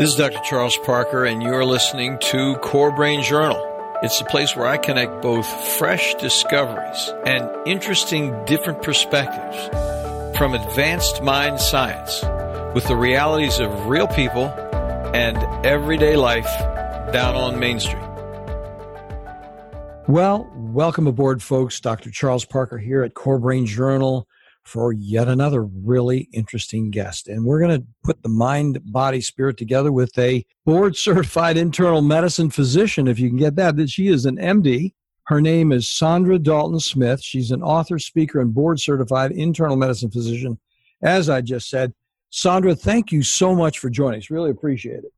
This is Dr. Charles Parker, and you're listening to Core Brain Journal. It's the place where I connect both fresh discoveries and interesting different perspectives from advanced mind science with the realities of real people and everyday life down on Main Street. Well, welcome aboard, folks. Dr. Charles Parker here at Core Brain Journal for yet another really interesting guest. And we're going to put the mind, body, spirit together with a board certified internal medicine physician, if you can get that. She is an MD. Her name is Sandra Dalton Smith. She's an author, speaker, and board certified internal medicine physician. As I just said, Sandra, thank you so much for joining us. Really appreciate it.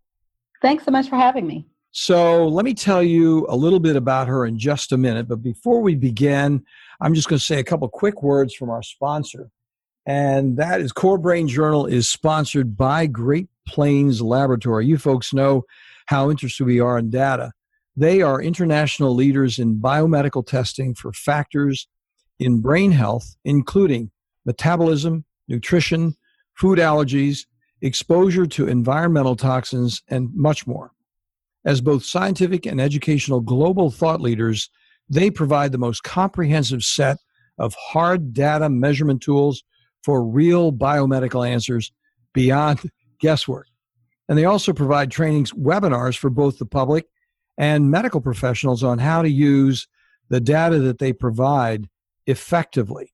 Thanks so much for having me. So, let me tell you a little bit about her in just a minute. But before we begin, I'm just going to say a couple quick words from our sponsor. And that is Core Brain Journal is sponsored by Great Plains Laboratory. You folks know how interested we are in data. They are international leaders in biomedical testing for factors in brain health, including metabolism, nutrition, food allergies, exposure to environmental toxins, and much more. As both scientific and educational global thought leaders, they provide the most comprehensive set of hard data measurement tools for real biomedical answers beyond guesswork. And they also provide trainings, webinars for both the public and medical professionals on how to use the data that they provide effectively.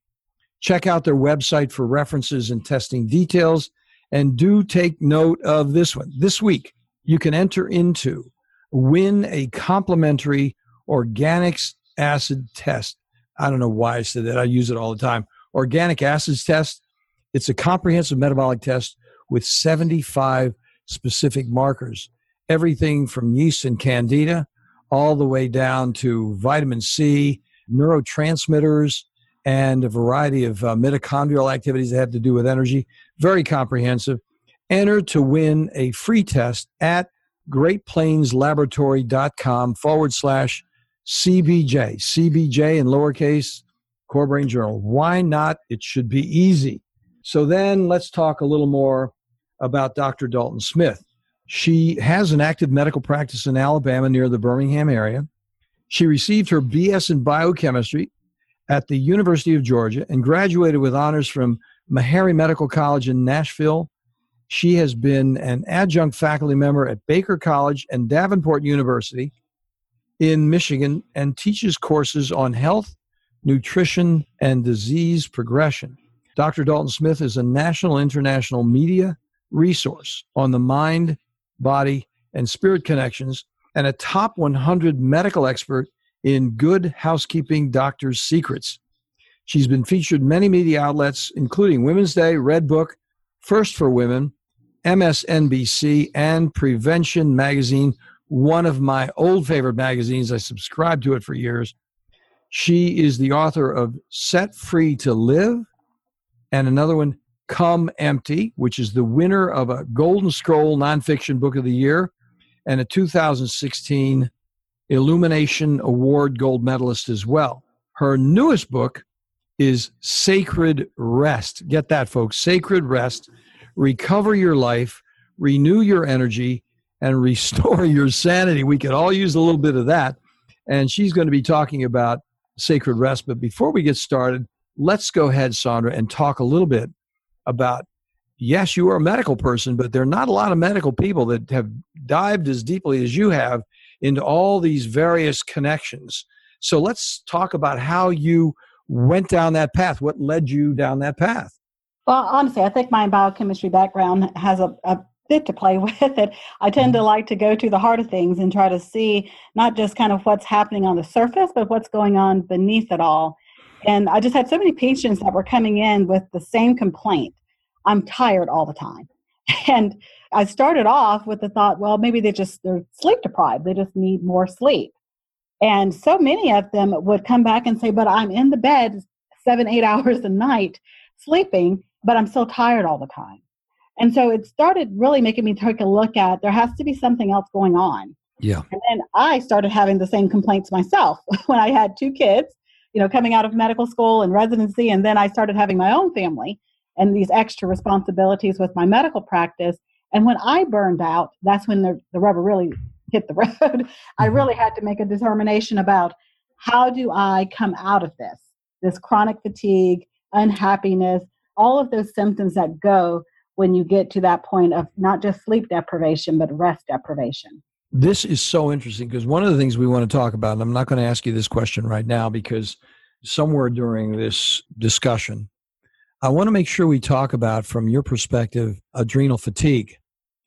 Check out their website for references and testing details. And do take note of this one. This week, you can enter into win a complimentary organics acid test. I don't know why I said that. I use it all the time. Organic acids test. It's a comprehensive metabolic test with 75 specific markers. Everything from yeast and candida all the way down to vitamin C, neurotransmitters, and a variety of uh, mitochondrial activities that have to do with energy. Very comprehensive. Enter to win a free test at greatplainslaboratory.com forward slash CBJ, CBJ in lowercase, Core Brain Journal. Why not? It should be easy. So then let's talk a little more about Dr. Dalton Smith. She has an active medical practice in Alabama near the Birmingham area. She received her BS in biochemistry at the University of Georgia and graduated with honors from Meharry Medical College in Nashville. She has been an adjunct faculty member at Baker College and Davenport University in Michigan and teaches courses on health, nutrition, and disease progression. Dr. Dalton Smith is a national international media resource on the mind, body, and spirit connections and a top 100 medical expert in good housekeeping doctor's secrets. She's been featured many media outlets, including Women's Day, Red Book, First for Women, MSNBC, and Prevention Magazine, one of my old favorite magazines. I subscribed to it for years. She is the author of Set Free to Live and another one, Come Empty, which is the winner of a Golden Scroll Nonfiction Book of the Year and a 2016 Illumination Award gold medalist as well. Her newest book is Sacred Rest. Get that, folks. Sacred Rest. Recover your life, renew your energy, and restore your sanity. We could all use a little bit of that. And she's going to be talking about sacred rest. But before we get started, let's go ahead, Sandra, and talk a little bit about yes, you are a medical person, but there are not a lot of medical people that have dived as deeply as you have into all these various connections. So let's talk about how you went down that path. What led you down that path? Well, honestly, I think my biochemistry background has a, a bit to play with it. I tend to mm-hmm. like to go to the heart of things and try to see not just kind of what's happening on the surface, but what's going on beneath it all. And I just had so many patients that were coming in with the same complaint I'm tired all the time. And I started off with the thought, well, maybe they just, they're sleep deprived. They just need more sleep. And so many of them would come back and say, but I'm in the bed seven, eight hours a night sleeping, but I'm still tired all the time. And so it started really making me take a look at there has to be something else going on. Yeah. And then I started having the same complaints myself when I had two kids, you know, coming out of medical school and residency. And then I started having my own family and these extra responsibilities with my medical practice. And when I burned out, that's when the, the rubber really hit the road. I mm-hmm. really had to make a determination about how do I come out of this, this chronic fatigue, unhappiness, all of those symptoms that go when you get to that point of not just sleep deprivation, but rest deprivation. This is so interesting because one of the things we want to talk about, and I'm not going to ask you this question right now because somewhere during this discussion, I want to make sure we talk about, from your perspective, adrenal fatigue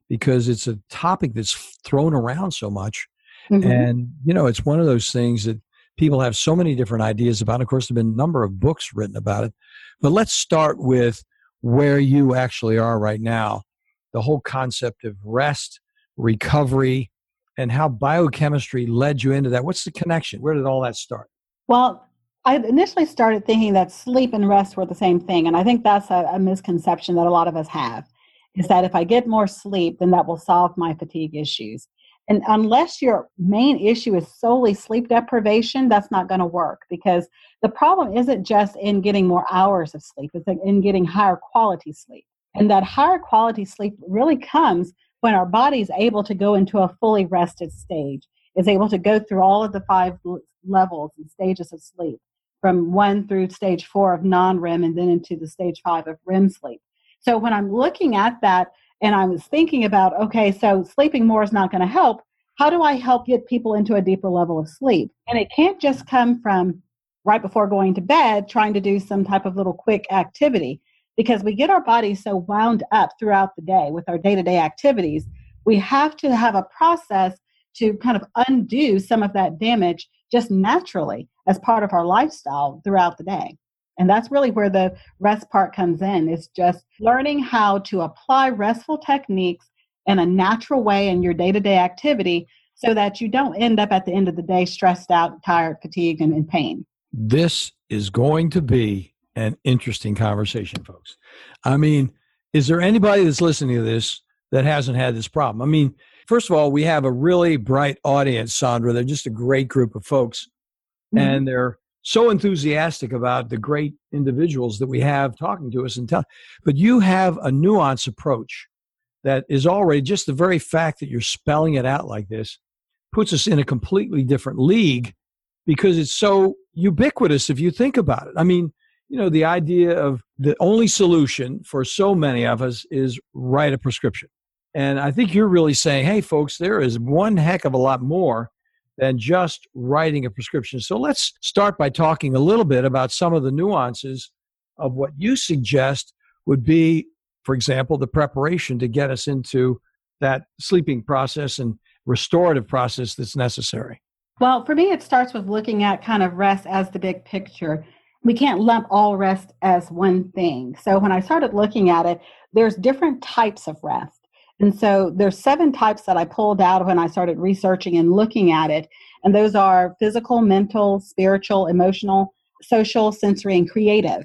because it's a topic that's thrown around so much. Mm-hmm. And, you know, it's one of those things that people have so many different ideas about. Of course, there have been a number of books written about it. But let's start with where you actually are right now. The whole concept of rest, recovery, and how biochemistry led you into that. What's the connection? Where did all that start? Well, I initially started thinking that sleep and rest were the same thing. And I think that's a, a misconception that a lot of us have is that if I get more sleep, then that will solve my fatigue issues. And unless your main issue is solely sleep deprivation, that's not going to work because the problem isn't just in getting more hours of sleep, it's in getting higher quality sleep. And that higher quality sleep really comes when our body is able to go into a fully rested stage, is able to go through all of the five levels and stages of sleep, from one through stage four of non REM and then into the stage five of REM sleep. So when I'm looking at that and I was thinking about, okay, so sleeping more is not going to help. How do I help get people into a deeper level of sleep? And it can't just come from right before going to bed trying to do some type of little quick activity because we get our bodies so wound up throughout the day with our day to day activities. We have to have a process to kind of undo some of that damage just naturally as part of our lifestyle throughout the day. And that's really where the rest part comes in. It's just learning how to apply restful techniques in a natural way in your day to day activity so that you don't end up at the end of the day stressed out, tired, fatigued, and in pain. This is going to be an interesting conversation, folks. I mean, is there anybody that's listening to this that hasn't had this problem? I mean, first of all, we have a really bright audience, Sandra. They're just a great group of folks, mm-hmm. and they're so enthusiastic about the great individuals that we have talking to us and tell but you have a nuanced approach that is already just the very fact that you're spelling it out like this puts us in a completely different league because it's so ubiquitous if you think about it. I mean you know the idea of the only solution for so many of us is write a prescription. And i think you're really saying hey folks there is one heck of a lot more than just writing a prescription. So let's start by talking a little bit about some of the nuances of what you suggest would be, for example, the preparation to get us into that sleeping process and restorative process that's necessary. Well, for me, it starts with looking at kind of rest as the big picture. We can't lump all rest as one thing. So when I started looking at it, there's different types of rest. And so there's seven types that I pulled out when I started researching and looking at it. And those are physical, mental, spiritual, emotional, social, sensory, and creative.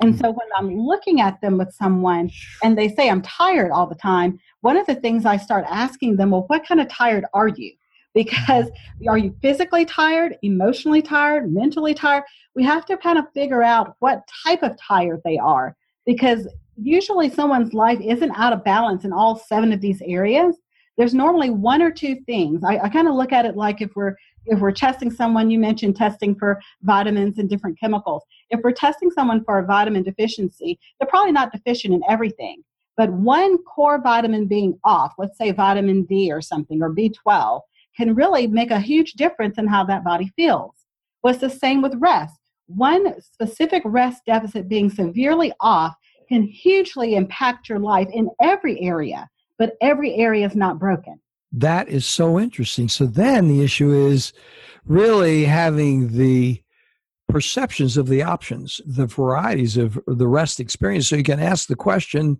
And mm-hmm. so when I'm looking at them with someone and they say I'm tired all the time, one of the things I start asking them, well, what kind of tired are you? Because are you physically tired, emotionally tired, mentally tired? We have to kind of figure out what type of tired they are because usually someone's life isn't out of balance in all seven of these areas. There's normally one or two things. I, I kind of look at it like if we're if we're testing someone you mentioned testing for vitamins and different chemicals. If we're testing someone for a vitamin deficiency they're probably not deficient in everything. But one core vitamin being off let's say vitamin d or something or b12 can really make a huge difference in how that body feels. Well the same with rest? One specific rest deficit being severely off can hugely impact your life in every area, but every area is not broken. That is so interesting. So then the issue is really having the perceptions of the options, the varieties of the rest experience. So you can ask the question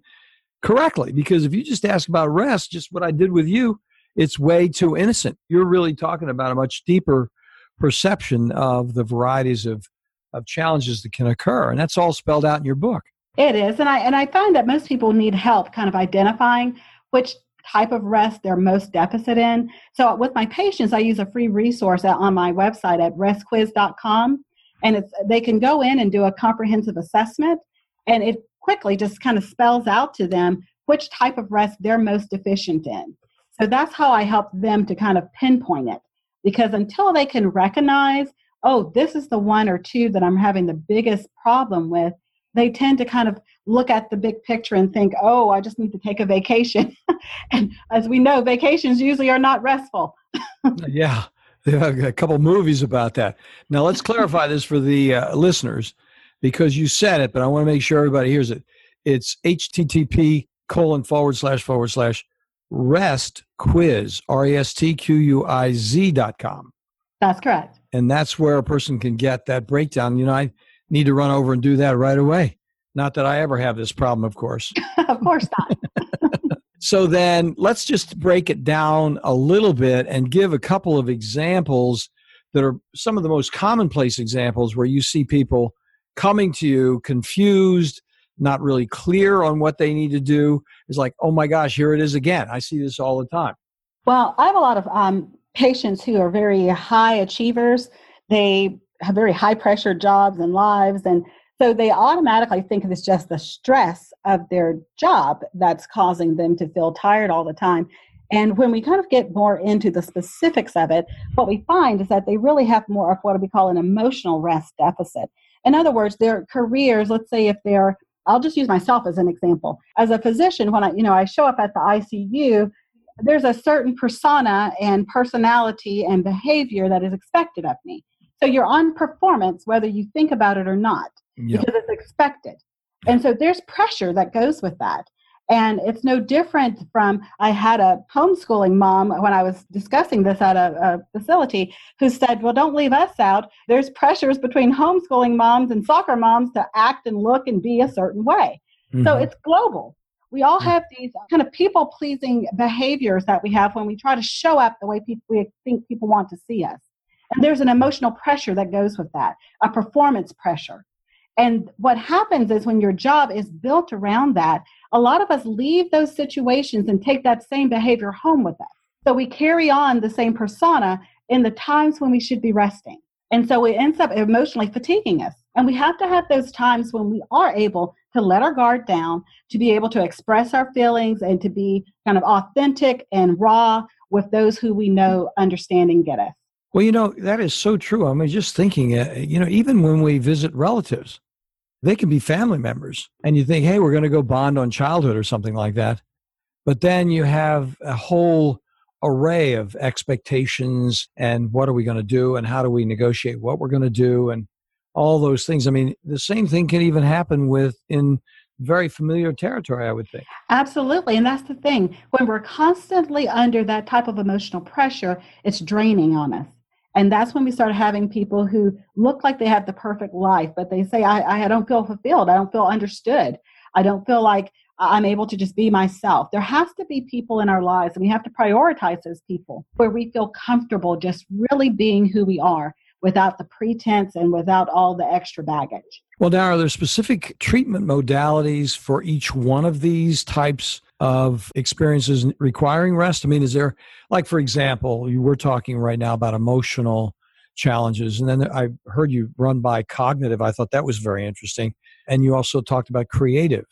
correctly. Because if you just ask about rest, just what I did with you, it's way too innocent. You're really talking about a much deeper perception of the varieties of, of challenges that can occur. And that's all spelled out in your book. It is, and I and I find that most people need help kind of identifying which type of rest they're most deficit in. So with my patients, I use a free resource on my website at restquiz.com, and it's they can go in and do a comprehensive assessment, and it quickly just kind of spells out to them which type of rest they're most deficient in. So that's how I help them to kind of pinpoint it. Because until they can recognize, oh, this is the one or two that I'm having the biggest problem with, they tend to kind of look at the big picture and think, oh, I just need to take a vacation. and as we know, vacations usually are not restful. yeah. They have a couple movies about that. Now, let's clarify this for the uh, listeners because you said it, but I want to make sure everybody hears it. It's http colon forward slash forward slash rest quiz, R E S T Q U I Z dot com. That's correct. And that's where a person can get that breakdown. You know, I need to run over and do that right away. Not that I ever have this problem, of course. of course not. so then let's just break it down a little bit and give a couple of examples that are some of the most commonplace examples where you see people coming to you confused, not really clear on what they need to do. It's like, oh my gosh, here it is again. I see this all the time. Well, I have a lot of um, patients who are very high achievers. They have very high pressure jobs and lives. And so they automatically think it's just the stress of their job that's causing them to feel tired all the time. And when we kind of get more into the specifics of it, what we find is that they really have more of what we call an emotional rest deficit. In other words, their careers, let's say if they're, I'll just use myself as an example. As a physician, when I, you know, I show up at the ICU, there's a certain persona and personality and behavior that is expected of me. So you're on performance whether you think about it or not because it's expected. And so there's pressure that goes with that. And it's no different from I had a homeschooling mom when I was discussing this at a, a, facility who said, Well, don't leave us out. There's pressures between homeschooling moms and soccer moms to act and look and be a certain way. Mm-hmm. So it's global. We all have these kind of people pleasing behaviors that we have when we try to show up the way people, we think people want to see us. And there's an emotional pressure that goes with that, a performance pressure. And what happens is when your job is built around that, a lot of us leave those situations and take that same behavior home with us. So we carry on the same persona in the times when we should be resting. And so it ends up emotionally fatiguing us. And we have to have those times when we are able to let our guard down, to be able to express our feelings and to be kind of authentic and raw with those who we know understand and get us. Well, you know, that is so true. I mean, just thinking, uh, you know, even when we visit relatives, they can be family members. And you think, hey, we're going to go bond on childhood or something like that. But then you have a whole array of expectations and what are we going to do and how do we negotiate what we're going to do and all those things. I mean, the same thing can even happen with in very familiar territory, I would think. Absolutely. And that's the thing. When we're constantly under that type of emotional pressure, it's draining on us. And that's when we start having people who look like they have the perfect life, but they say, I, I don't feel fulfilled. I don't feel understood. I don't feel like I'm able to just be myself. There has to be people in our lives, and we have to prioritize those people where we feel comfortable just really being who we are without the pretense and without all the extra baggage. Well, now, are there specific treatment modalities for each one of these types of experiences requiring rest? I mean, is there, like, for example, you were talking right now about emotional challenges, and then I heard you run by cognitive. I thought that was very interesting. And you also talked about creative.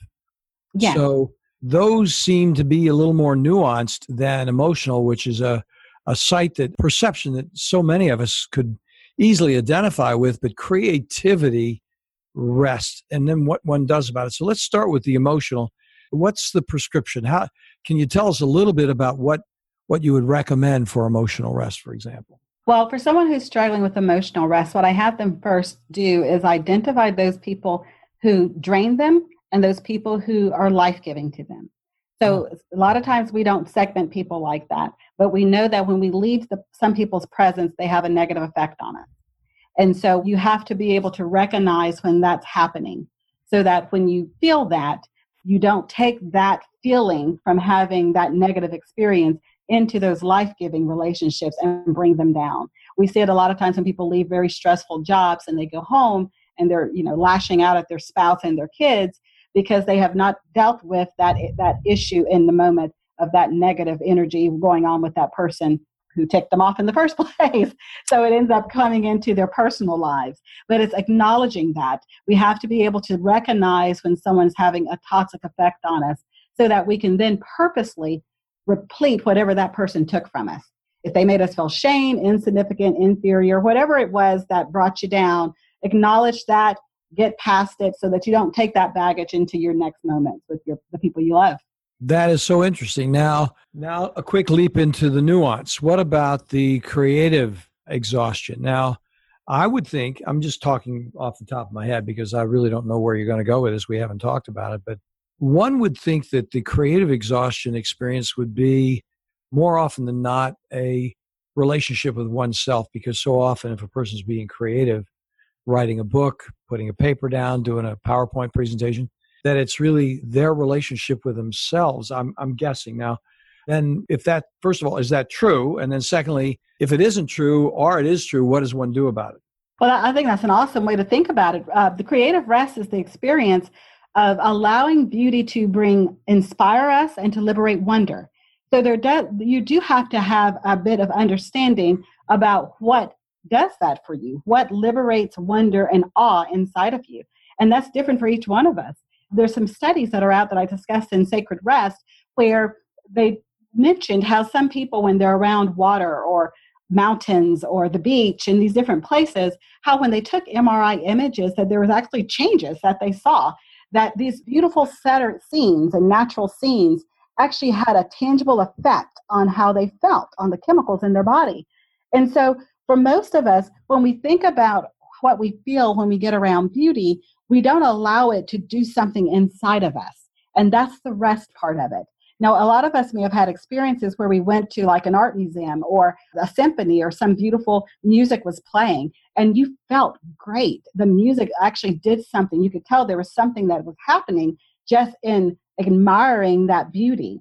Yeah. So those seem to be a little more nuanced than emotional, which is a, a site that perception that so many of us could easily identify with, but creativity rest and then what one does about it. So let's start with the emotional what's the prescription? How can you tell us a little bit about what what you would recommend for emotional rest, for example? Well, for someone who's struggling with emotional rest, what I have them first do is identify those people who drain them and those people who are life giving to them. So mm-hmm. a lot of times we don't segment people like that, but we know that when we leave the, some people's presence, they have a negative effect on us. And so you have to be able to recognize when that's happening so that when you feel that, you don't take that feeling from having that negative experience into those life-giving relationships and bring them down. We see it a lot of times when people leave very stressful jobs and they go home and they're, you know, lashing out at their spouse and their kids because they have not dealt with that that issue in the moment of that negative energy going on with that person who ticked them off in the first place. so it ends up coming into their personal lives. But it's acknowledging that. We have to be able to recognize when someone's having a toxic effect on us so that we can then purposely replete whatever that person took from us. If they made us feel shame, insignificant, inferior, whatever it was that brought you down, acknowledge that, get past it so that you don't take that baggage into your next moments with your, the people you love. That is so interesting. Now, now a quick leap into the nuance. What about the creative exhaustion? Now, I would think I'm just talking off the top of my head because I really don't know where you're going to go with this. We haven't talked about it, but one would think that the creative exhaustion experience would be more often than not a relationship with oneself because so often if a person's being creative writing a book putting a paper down doing a powerpoint presentation that it's really their relationship with themselves i'm, I'm guessing. Now then if that first of all is that true? And then secondly if it isn't true or it is true what does one do about it? Well i think that's an awesome way to think about it. Uh, the creative rest is the experience of allowing beauty to bring inspire us and to liberate wonder. So there does you do have to have a bit of understanding about what does that for you, what liberates wonder and awe inside of you. And that's different for each one of us. There's some studies that are out that I discussed in Sacred Rest where they mentioned how some people, when they're around water or mountains or the beach in these different places, how when they took MRI images, that there was actually changes that they saw. That these beautiful set scenes and natural scenes actually had a tangible effect on how they felt, on the chemicals in their body. And so, for most of us, when we think about what we feel when we get around beauty, we don't allow it to do something inside of us. And that's the rest part of it. Now, a lot of us may have had experiences where we went to like an art museum or a symphony or some beautiful music was playing and you felt great. The music actually did something. You could tell there was something that was happening just in admiring that beauty.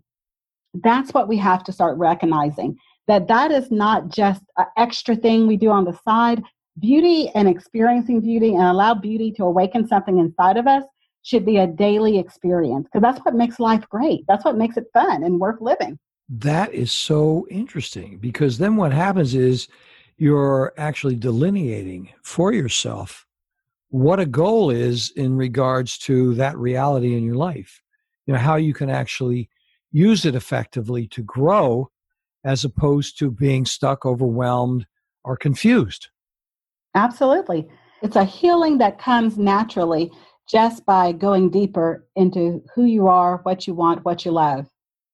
That's what we have to start recognizing that that is not just an extra thing we do on the side. Beauty and experiencing beauty and allow beauty to awaken something inside of us should be a daily experience because that's what makes life great. That's what makes it fun and worth living. That is so interesting because then what happens is you're actually delineating for yourself what a goal is in regards to that reality in your life you know how you can actually use it effectively to grow as opposed to being stuck overwhelmed or confused absolutely. It's a healing that comes naturally just by going deeper into who you are what you want what you love.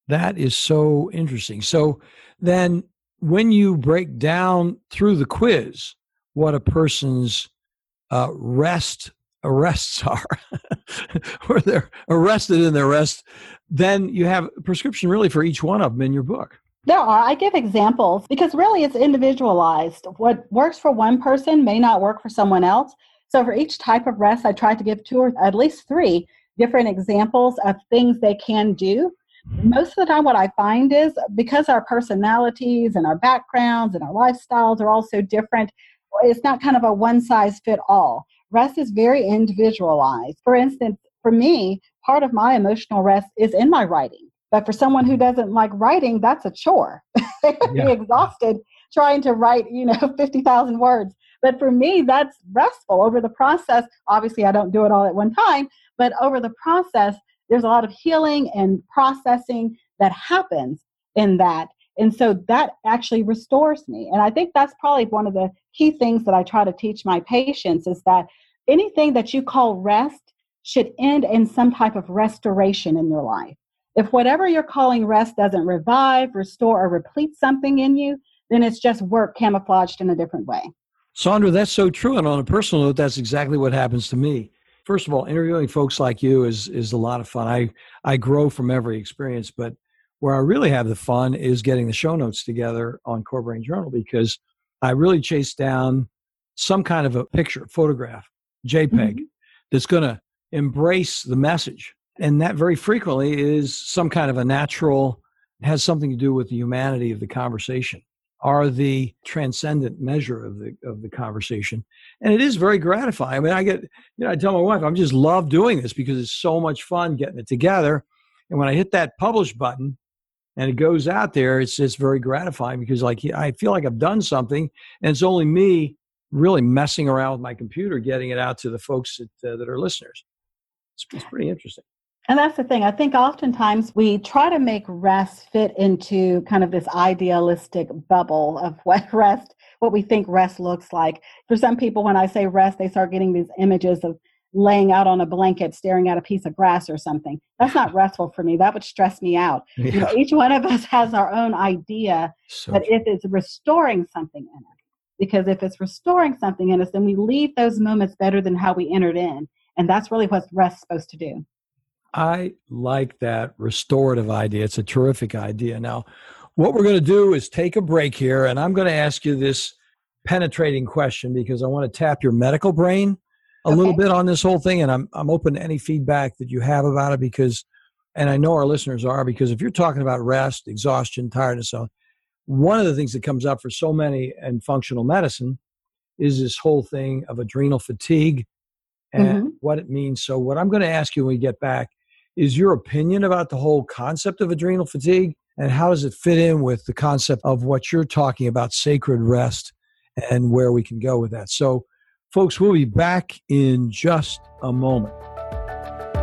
That is so interesting. So then when you break down through the quiz what a person's uh, rest arrests are, where they're arrested in their rest, then you have prescription really for each one of them in your book. There are. I give examples because really it's individualized. What works for one person may not work for someone else. So for each type of rest, I try to give two or at least three different examples of things they can do. Most of the time, what I find is because our personalities and our backgrounds and our lifestyles are all so different, it's not kind of a one size fit all. Rest is very individualized. For instance, for me, part of my emotional rest is in my writing. But for someone who doesn't like writing, that's a chore. they would yeah. be exhausted trying to write, you know, 50,000 words. But for me, that's restful over the process. Obviously, I don't do it all at one time, but over the process, there's a lot of healing and processing that happens in that. And so that actually restores me. And I think that's probably one of the key things that I try to teach my patients is that anything that you call rest should end in some type of restoration in your life. If whatever you're calling rest doesn't revive, restore, or replete something in you, then it's just work camouflaged in a different way. Sandra, that's so true. And on a personal note, that's exactly what happens to me. First of all, interviewing folks like you is is a lot of fun. I I grow from every experience, but where I really have the fun is getting the show notes together on Core Brain Journal because I really chase down some kind of a picture, photograph, JPEG, mm-hmm. that's going to embrace the message. And that very frequently is some kind of a natural, has something to do with the humanity of the conversation are the transcendent measure of the of the conversation and it is very gratifying i mean i get you know i tell my wife i'm just love doing this because it's so much fun getting it together and when i hit that publish button and it goes out there, it's just very gratifying because like I feel like I've done something, and it's only me really messing around with my computer getting it out to the folks that uh, that are listeners. It's, it's pretty interesting. And that's the thing. I think oftentimes we try to make rest fit into kind of this idealistic bubble of what rest, what we think rest looks like. For some people, when I say rest, they start getting these images of laying out on a blanket staring at a piece of grass or something. That's not restful for me. That would stress me out. Yeah. You know, each one of us has our own idea, so but if it's restoring something in us, because if it's restoring something in us, then we leave those moments better than how we entered in. And that's really what rest's supposed to do. I like that restorative idea. It's a terrific idea. Now, what we're going to do is take a break here, and I'm going to ask you this penetrating question because I want to tap your medical brain a okay. little bit on this whole thing, and I'm I'm open to any feedback that you have about it because, and I know our listeners are because if you're talking about rest, exhaustion, tiredness, so one of the things that comes up for so many in functional medicine is this whole thing of adrenal fatigue and mm-hmm. what it means. So, what I'm going to ask you when we get back is your opinion about the whole concept of adrenal fatigue and how does it fit in with the concept of what you're talking about sacred rest and where we can go with that. So, folks, we'll be back in just a moment.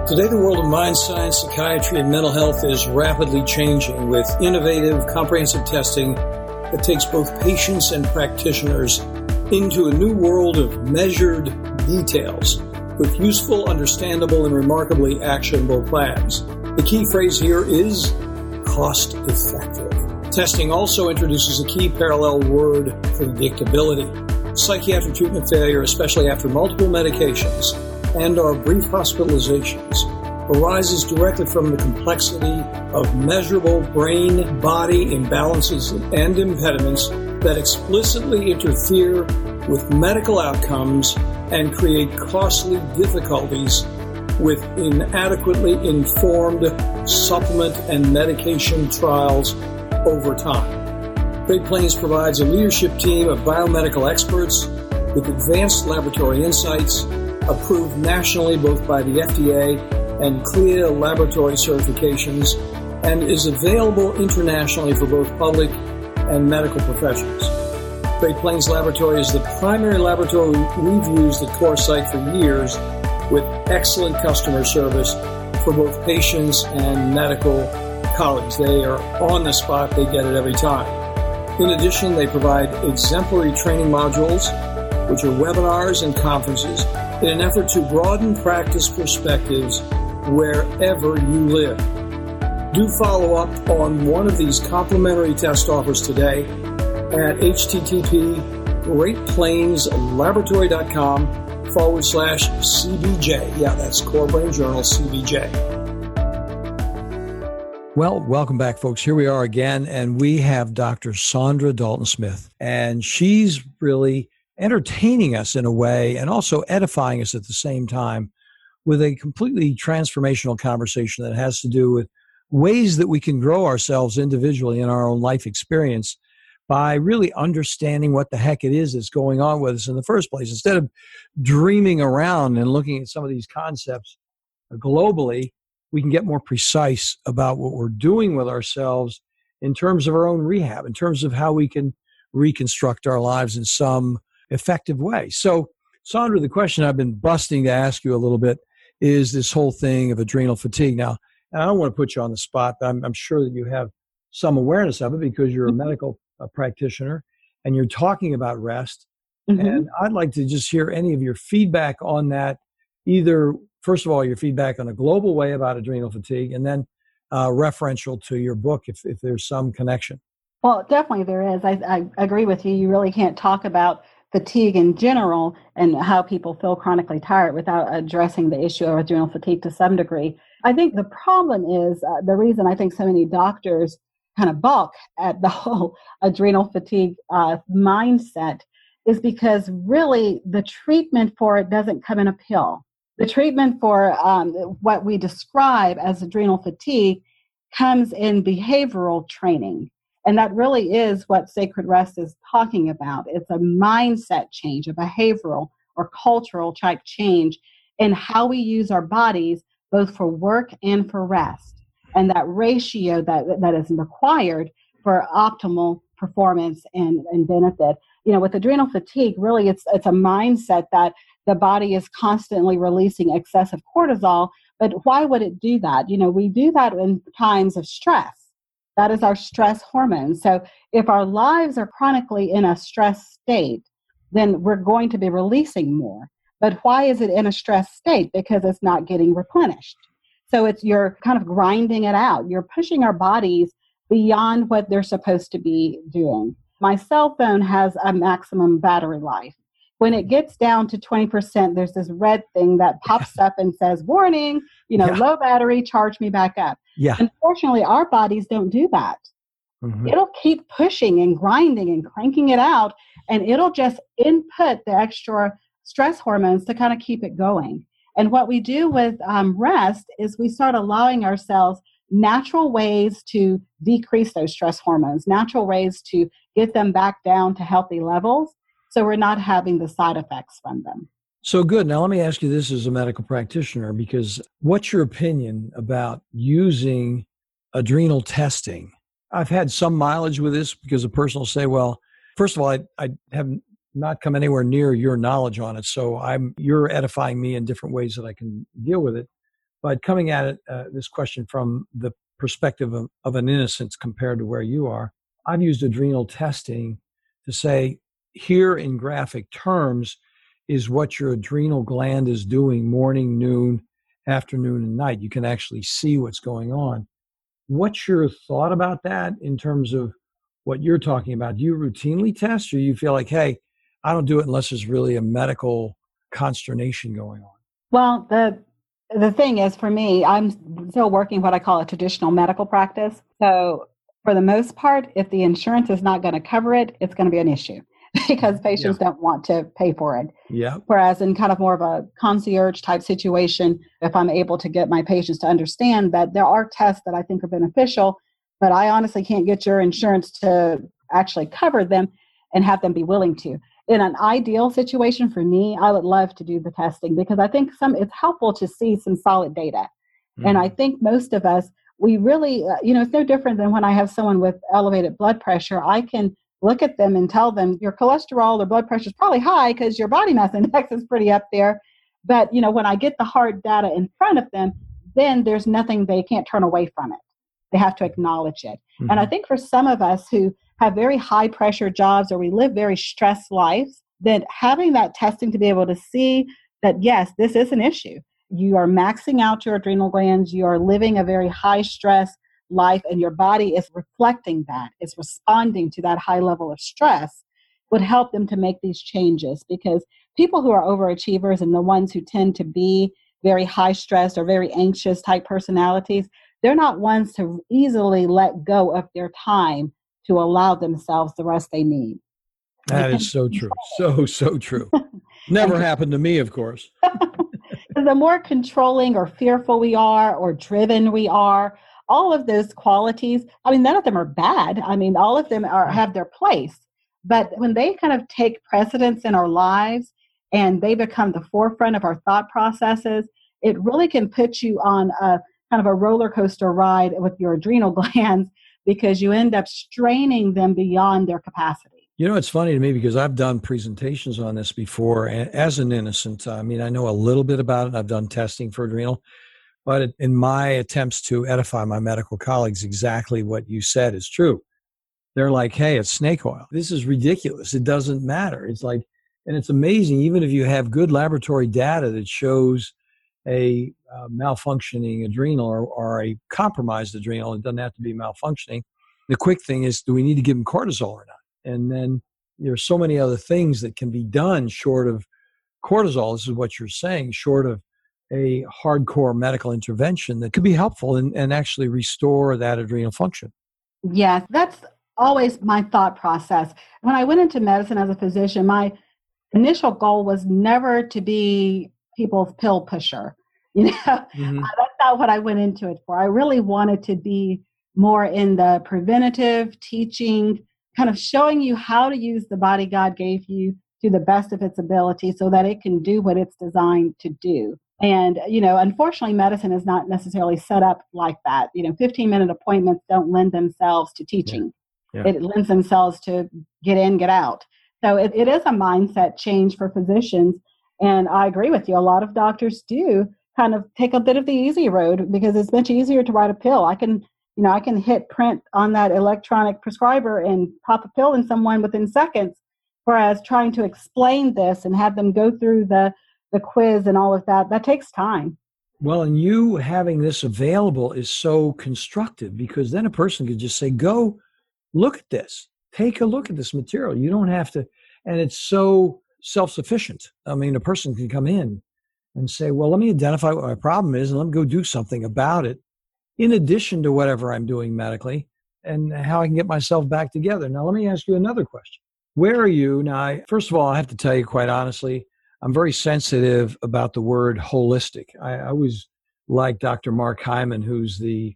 Today, the world of mind science, psychiatry, and mental health is rapidly changing with innovative, comprehensive testing that takes both patients and practitioners into a new world of measured details with useful, understandable, and remarkably actionable plans. The key phrase here is cost effective. Testing also introduces a key parallel word predictability. Psychiatric treatment failure, especially after multiple medications and or brief hospitalizations, arises directly from the complexity of measurable brain body imbalances and impediments that explicitly interfere with medical outcomes and create costly difficulties with inadequately informed supplement and medication trials over time. Great Plains provides a leadership team of biomedical experts with advanced laboratory insights, approved nationally both by the FDA and CLIA laboratory certifications, and is available internationally for both public and medical professionals. Great Plains Laboratory is the primary laboratory we've used at CorePsych for years with excellent customer service for both patients and medical colleagues. They are on the spot, they get it every time. In addition, they provide exemplary training modules, which are webinars and conferences, in an effort to broaden practice perspectives wherever you live. Do follow up on one of these complimentary test offers today at http greatplainslaboratory.com forward slash CBJ. Yeah, that's Core Brain Journal CBJ. Well, welcome back, folks. Here we are again, and we have Dr. Sandra Dalton Smith, and she's really entertaining us in a way and also edifying us at the same time with a completely transformational conversation that has to do with ways that we can grow ourselves individually in our own life experience by really understanding what the heck it is that's going on with us in the first place. Instead of dreaming around and looking at some of these concepts globally, we can get more precise about what we're doing with ourselves in terms of our own rehab, in terms of how we can reconstruct our lives in some effective way. So, Sandra, the question I've been busting to ask you a little bit is this whole thing of adrenal fatigue. Now, I don't want to put you on the spot, but I'm, I'm sure that you have some awareness of it because you're a mm-hmm. medical a practitioner and you're talking about rest. Mm-hmm. And I'd like to just hear any of your feedback on that, either, first of all, your feedback on a global way about adrenal fatigue, and then uh, referential to your book if, if there's some connection. Well, definitely there is. I, I agree with you. You really can't talk about fatigue in general and how people feel chronically tired without addressing the issue of adrenal fatigue to some degree. I think the problem is uh, the reason I think so many doctors kind of balk at the whole adrenal fatigue uh, mindset is because really the treatment for it doesn't come in a pill. The treatment for um, what we describe as adrenal fatigue comes in behavioral training. And that really is what Sacred Rest is talking about. It's a mindset change, a behavioral or cultural type change in how we use our bodies both for work and for rest and that ratio that that is required for optimal performance and, and benefit. You know, with adrenal fatigue, really it's it's a mindset that the body is constantly releasing excessive cortisol, But why would it do that? You know, we do that in times of stress. That is our stress hormone. So if our lives are chronically in a stress state, then we're going to be releasing more. But why is it in a stress state? Because it's not getting replenished. So it's you're kind of grinding it out. You're pushing our bodies beyond what they're supposed to be doing. My cell phone has a maximum battery life. When it gets down to 20%, there's this red thing that pops up and says, warning, you know, yeah. low battery, charge me back up. Yeah. Unfortunately, our bodies don't do that. Mm-hmm. It'll keep pushing and grinding and cranking it out, and it'll just input the extra stress hormones to kind of keep it going. And what we do with um, rest is we start allowing ourselves natural ways to decrease those stress hormones, natural ways to get them back down to healthy levels so we're not having the side effects from them. So good. Now, let me ask you this as a medical practitioner because what's your opinion about using adrenal testing? I've had some mileage with this because a person will say, well, first of all, I, I have not come anywhere near your knowledge on it. So I'm you're edifying me in different ways that I can deal with it. But coming at it, uh, this question from the perspective of, of an innocence compared to where you are, I've used adrenal testing to say here in graphic terms is what your adrenal gland is doing morning, noon, afternoon, and night. You can actually see what's going on. What's your thought about that in terms of what you're talking about? Do you routinely test or you feel like, hey, I don't do it unless there's really a medical consternation going on. Well, the the thing is for me, I'm still working what I call a traditional medical practice. So for the most part, if the insurance is not going to cover it, it's going to be an issue because patients yeah. don't want to pay for it. Yeah. Whereas in kind of more of a concierge type situation, if I'm able to get my patients to understand that there are tests that I think are beneficial, but I honestly can't get your insurance to actually cover them and have them be willing to in an ideal situation for me, I would love to do the testing because I think some it's helpful to see some solid data. Mm-hmm. And I mm-hmm. think most of us, we really, uh, you know, it's no different than when I have someone with elevated blood pressure. I can look at them and tell them your cholesterol or blood pressure is probably high because your body mass index is pretty up there. But, you know, when I get the hard data in front of them, then there's nothing they can't turn away from it. They have to acknowledge it. Mm-hmm. And I mm-hmm. think for some of us who have very high pressure jobs or we live very stressed lives, then having that testing to be able to see that, yes, this is an issue. You are maxing out your adrenal glands, you are living a very high stress life, and your body is reflecting that, is responding to that high level of stress, would help them to make these changes because people who are overachievers and the ones who tend to be very high stress or very anxious type personalities, they're not ones to easily let go of their time to allow themselves the rest they need. That is so true. So, so true. Never happened to me, of course. the more controlling or fearful we are or driven we are, all of those qualities, I mean, none of them are bad. I mean, all of them are have their place. But when they kind of take precedence in our lives and they become the forefront of our thought processes, it really can put you on a kind of a roller coaster ride with your adrenal glands because you end up straining them beyond their capacity. You know, it's funny to me because I've done presentations on this before as an innocent. I mean, I know a little bit about it. I've done testing for adrenal, but in my attempts to edify my medical colleagues, exactly what you said is true. They're like, hey, it's snake oil. This is ridiculous. It doesn't matter. It's like, and it's amazing, even if you have good laboratory data that shows a uh, malfunctioning adrenal or, or a compromised adrenal. It doesn't have to be malfunctioning. The quick thing is, do we need to give them cortisol or not? And then there's so many other things that can be done short of cortisol. This is what you're saying, short of a hardcore medical intervention that could be helpful and, and actually restore that adrenal function. Yes, that's always my thought process. When I went into medicine as a physician, my initial goal was never to be people's pill pusher. You know, mm-hmm. uh, that's not what I went into it for. I really wanted to be more in the preventative teaching, kind of showing you how to use the body God gave you to the best of its ability so that it can do what it's designed to do. And, you know, unfortunately, medicine is not necessarily set up like that. You know, 15 minute appointments don't lend themselves to teaching, yeah. Yeah. it lends themselves to get in, get out. So it, it is a mindset change for physicians and I agree with you. A lot of doctors do kind of take a bit of the easy road because it's much easier to write a pill. I can, you know, I can hit print on that electronic prescriber and pop a pill in someone within seconds. Whereas trying to explain this and have them go through the the quiz and all of that, that takes time. Well, and you having this available is so constructive because then a person could just say, go look at this, take a look at this material. You don't have to, and it's so self sufficient. I mean, a person can come in and say, well, let me identify what my problem is and let me go do something about it in addition to whatever I'm doing medically and how I can get myself back together. Now, let me ask you another question. Where are you? Now, I, first of all, I have to tell you quite honestly, I'm very sensitive about the word holistic. I, I always like Dr. Mark Hyman, who's the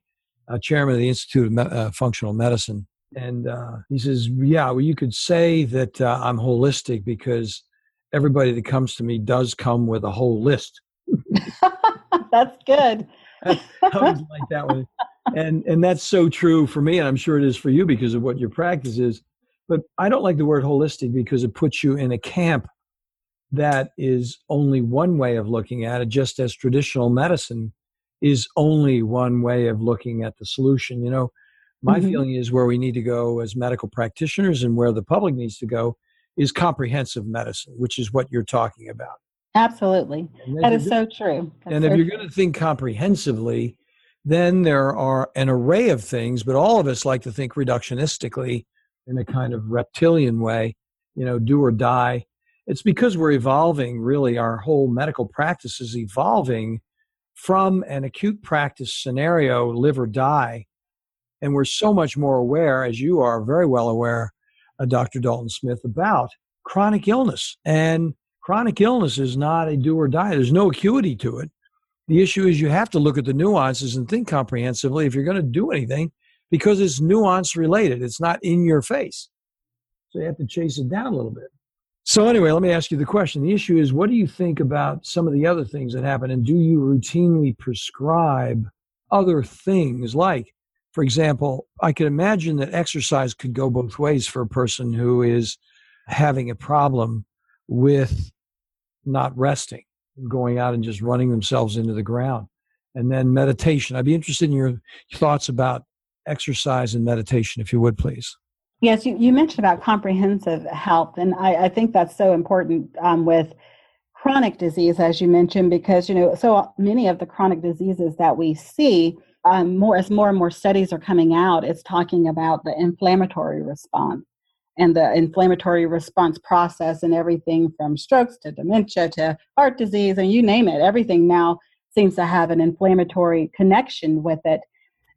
uh, chairman of the Institute of Me- uh, Functional Medicine. And uh, he says, Yeah, well, you could say that uh, I'm holistic because everybody that comes to me does come with a whole list. that's good. I always like that one. And, and that's so true for me, and I'm sure it is for you because of what your practice is. But I don't like the word holistic because it puts you in a camp that is only one way of looking at it, just as traditional medicine is only one way of looking at the solution. You know, my mm-hmm. feeling is where we need to go as medical practitioners and where the public needs to go is comprehensive medicine, which is what you're talking about. Absolutely. That is so true. That's and if you're going to think comprehensively, then there are an array of things, but all of us like to think reductionistically in a kind of reptilian way, you know, do or die it's because we're evolving, really, our whole medical practice is evolving from an acute practice scenario, live or die. And we're so much more aware, as you are very well aware, uh, Dr. Dalton Smith, about chronic illness. And chronic illness is not a do or die, there's no acuity to it. The issue is you have to look at the nuances and think comprehensively if you're going to do anything because it's nuance related. It's not in your face. So you have to chase it down a little bit. So, anyway, let me ask you the question. The issue is what do you think about some of the other things that happen? And do you routinely prescribe other things? Like, for example, I could imagine that exercise could go both ways for a person who is having a problem with not resting, going out and just running themselves into the ground. And then meditation. I'd be interested in your thoughts about exercise and meditation, if you would, please. Yes, you, you mentioned about comprehensive health, and I, I think that's so important um, with chronic disease, as you mentioned, because you know so many of the chronic diseases that we see, um, more as more and more studies are coming out, it's talking about the inflammatory response and the inflammatory response process, and everything from strokes to dementia to heart disease, and you name it, everything now seems to have an inflammatory connection with it.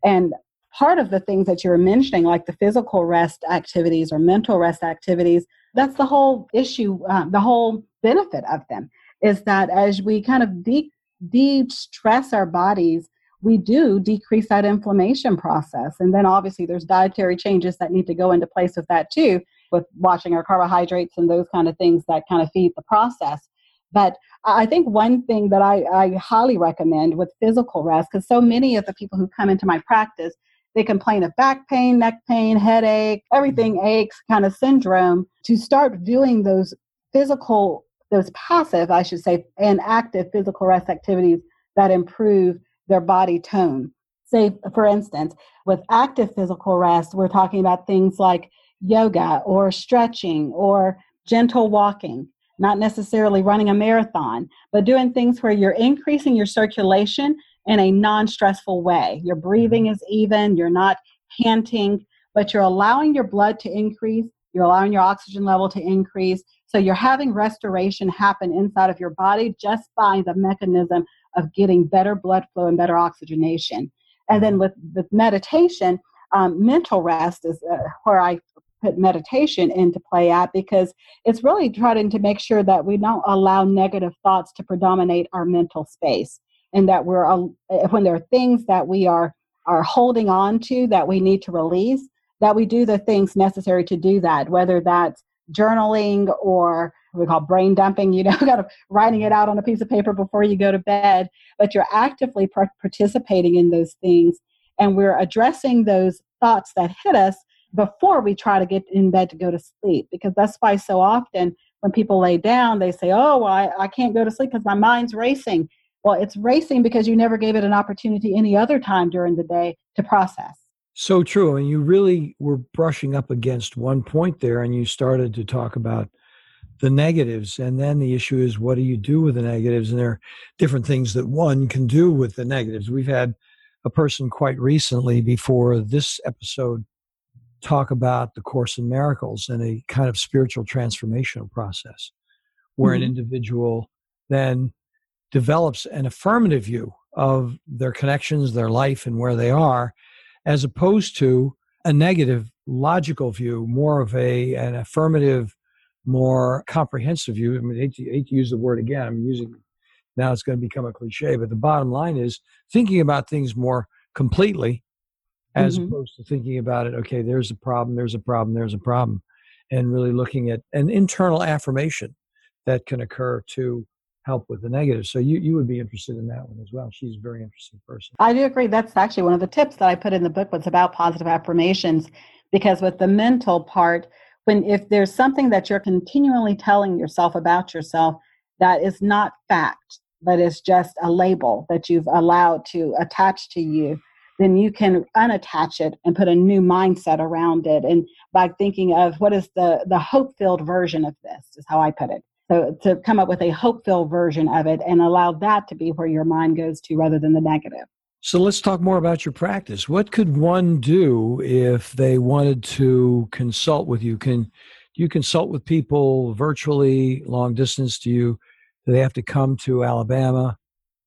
And part of the things that you were mentioning, like the physical rest activities or mental rest activities, that's the whole issue, uh, the whole benefit of them is that as we kind of de, de stress our bodies, we do decrease that inflammation process. And then obviously there's dietary changes that need to go into place with that too, with watching our carbohydrates and those kind of things that kind of feed the process. But I think one thing that I, I highly recommend with physical rest, because so many of the people who come into my practice, they complain of back pain, neck pain, headache, everything mm-hmm. aches kind of syndrome. To start doing those physical, those passive, I should say, and active physical rest activities that improve their body tone. Say, for instance, with active physical rest, we're talking about things like yoga or stretching or gentle walking, not necessarily running a marathon, but doing things where you're increasing your circulation in a non stressful way. Your mm-hmm. breathing is even, you're not panting, but you're allowing your blood to increase, you're allowing your oxygen level to increase. So you're having restoration happen inside of your body just by the mechanism of getting better blood flow and better oxygenation. And then with, with meditation, um, mental rest is uh, where I put meditation into play at because it's really trying to make sure that we don't allow negative thoughts to predominate our mental space and that we're uh, when there are things that we are are holding on to that we need to release that we do the things necessary to do that whether that's journaling or we call brain dumping you know kind of writing it out on a piece of paper before you go to bed but you're actively participating in those things and we're addressing those thoughts that hit us before we try to get in bed to go to sleep because that's why so often when people lay down they say oh well, I, I can't go to sleep because my mind's racing Well, it's racing because you never gave it an opportunity any other time during the day to process. So true. And you really were brushing up against one point there, and you started to talk about the negatives. And then the issue is what do you do with the negatives? And there are different things that one can do with the negatives. We've had a person quite recently before this episode talk about the Course in Miracles and a kind of spiritual transformational process where mm-hmm. an individual then develops an affirmative view of their connections, their life, and where they are, as opposed to a negative logical view, more of a an affirmative, more comprehensive view. I mean, I hate to, I hate to use the word again. I'm using now it's going to become a cliche, but the bottom line is thinking about things more completely as mm-hmm. opposed to thinking about it, okay, there's a problem, there's a problem, there's a problem, and really looking at an internal affirmation that can occur to help with the negative. So you, you would be interested in that one as well. She's a very interesting person. I do agree. That's actually one of the tips that I put in the book was about positive affirmations because with the mental part, when if there's something that you're continually telling yourself about yourself that is not fact, but is just a label that you've allowed to attach to you, then you can unattach it and put a new mindset around it. And by thinking of what is the, the hope filled version of this, is how I put it. So to come up with a hope filled version of it and allow that to be where your mind goes to rather than the negative. So let's talk more about your practice. What could one do if they wanted to consult with you? Can you consult with people virtually, long distance? Do you do they have to come to Alabama?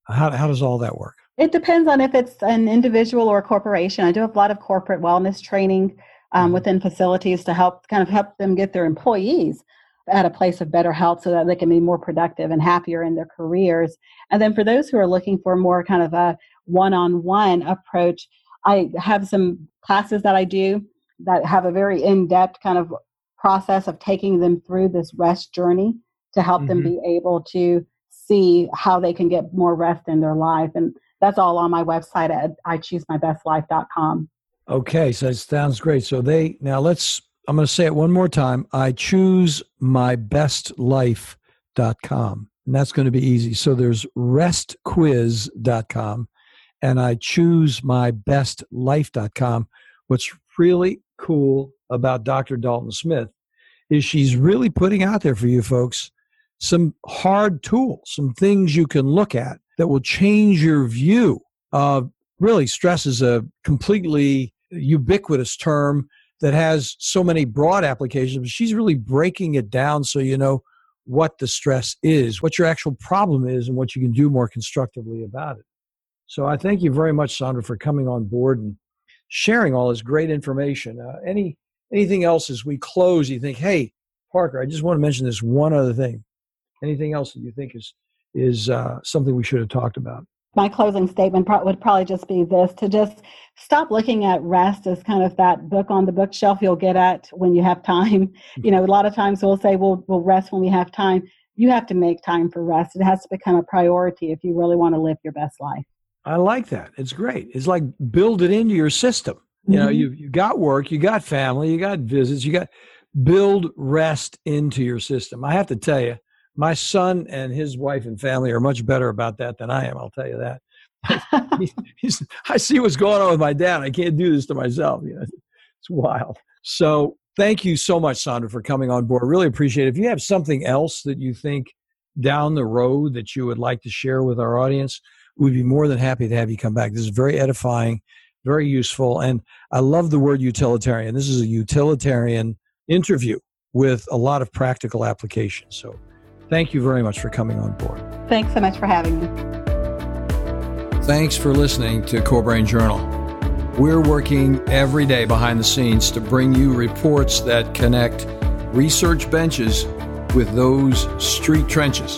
How how does all that work? It depends on if it's an individual or a corporation. I do have a lot of corporate wellness training um, mm-hmm. within facilities to help kind of help them get their employees at a place of better health so that they can be more productive and happier in their careers. And then for those who are looking for more kind of a one-on-one approach, I have some classes that I do that have a very in-depth kind of process of taking them through this rest journey to help mm-hmm. them be able to see how they can get more rest in their life. And that's all on my website at ichoosemybestlife.com. Okay, so it sounds great. So they now let's I'm going to say it one more time. I choose mybestlife.com. And that's going to be easy. So there's restquiz.com and I choose mybestlife.com. What's really cool about Dr. Dalton Smith is she's really putting out there for you folks some hard tools, some things you can look at that will change your view of really stress is a completely ubiquitous term that has so many broad applications, but she's really breaking it down so you know what the stress is, what your actual problem is, and what you can do more constructively about it. So I thank you very much, Saundra, for coming on board and sharing all this great information. Uh, any anything else as we close? You think, hey, Parker, I just want to mention this one other thing. Anything else that you think is is uh, something we should have talked about? My closing statement would probably just be this: to just stop looking at rest as kind of that book on the bookshelf you'll get at when you have time. You know, a lot of times we'll say we'll we'll rest when we have time. You have to make time for rest. It has to become a priority if you really want to live your best life. I like that. It's great. It's like build it into your system. You mm-hmm. know, you you got work, you got family, you got visits, you got build rest into your system. I have to tell you, my son and his wife and family are much better about that than I am. I'll tell you that. he's, he's, I see what's going on with my dad. I can't do this to myself. You know, it's wild. So thank you so much, Saundra, for coming on board. Really appreciate it. If you have something else that you think down the road that you would like to share with our audience, we'd be more than happy to have you come back. This is very edifying, very useful, and I love the word utilitarian. This is a utilitarian interview with a lot of practical applications. So Thank you very much for coming on board. Thanks so much for having me. Thanks for listening to Core Brain Journal. We're working every day behind the scenes to bring you reports that connect research benches with those street trenches.